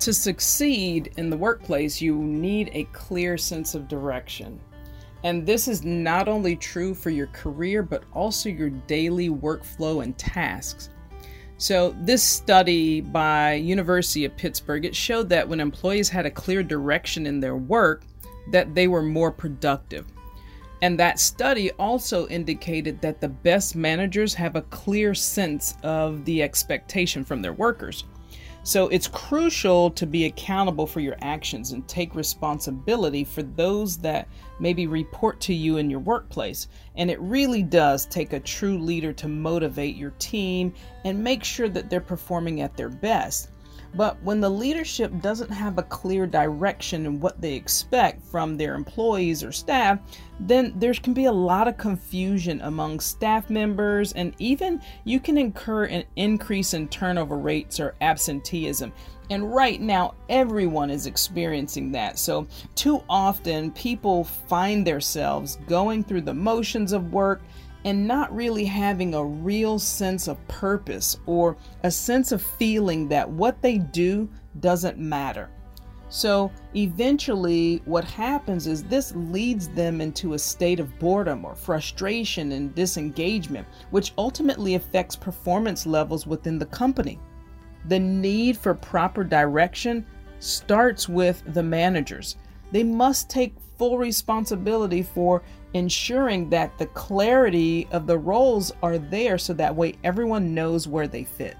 To succeed in the workplace, you need a clear sense of direction. And this is not only true for your career, but also your daily workflow and tasks. So, this study by University of Pittsburgh, it showed that when employees had a clear direction in their work, that they were more productive. And that study also indicated that the best managers have a clear sense of the expectation from their workers. So it's crucial to be accountable for your actions and take responsibility for those that maybe report to you in your workplace. And it really does take a true leader to motivate your team and make sure that they're performing at their best. But when the leadership doesn't have a clear direction in what they expect from their employees or staff, then there can be a lot of confusion among staff members, and even you can incur an increase in turnover rates or absenteeism. And right now, everyone is experiencing that. So, too often, people find themselves going through the motions of work and not really having a real sense of purpose or a sense of feeling that what they do doesn't matter. So eventually, what happens is this leads them into a state of boredom or frustration and disengagement, which ultimately affects performance levels within the company. The need for proper direction starts with the managers. They must take full responsibility for ensuring that the clarity of the roles are there so that way everyone knows where they fit.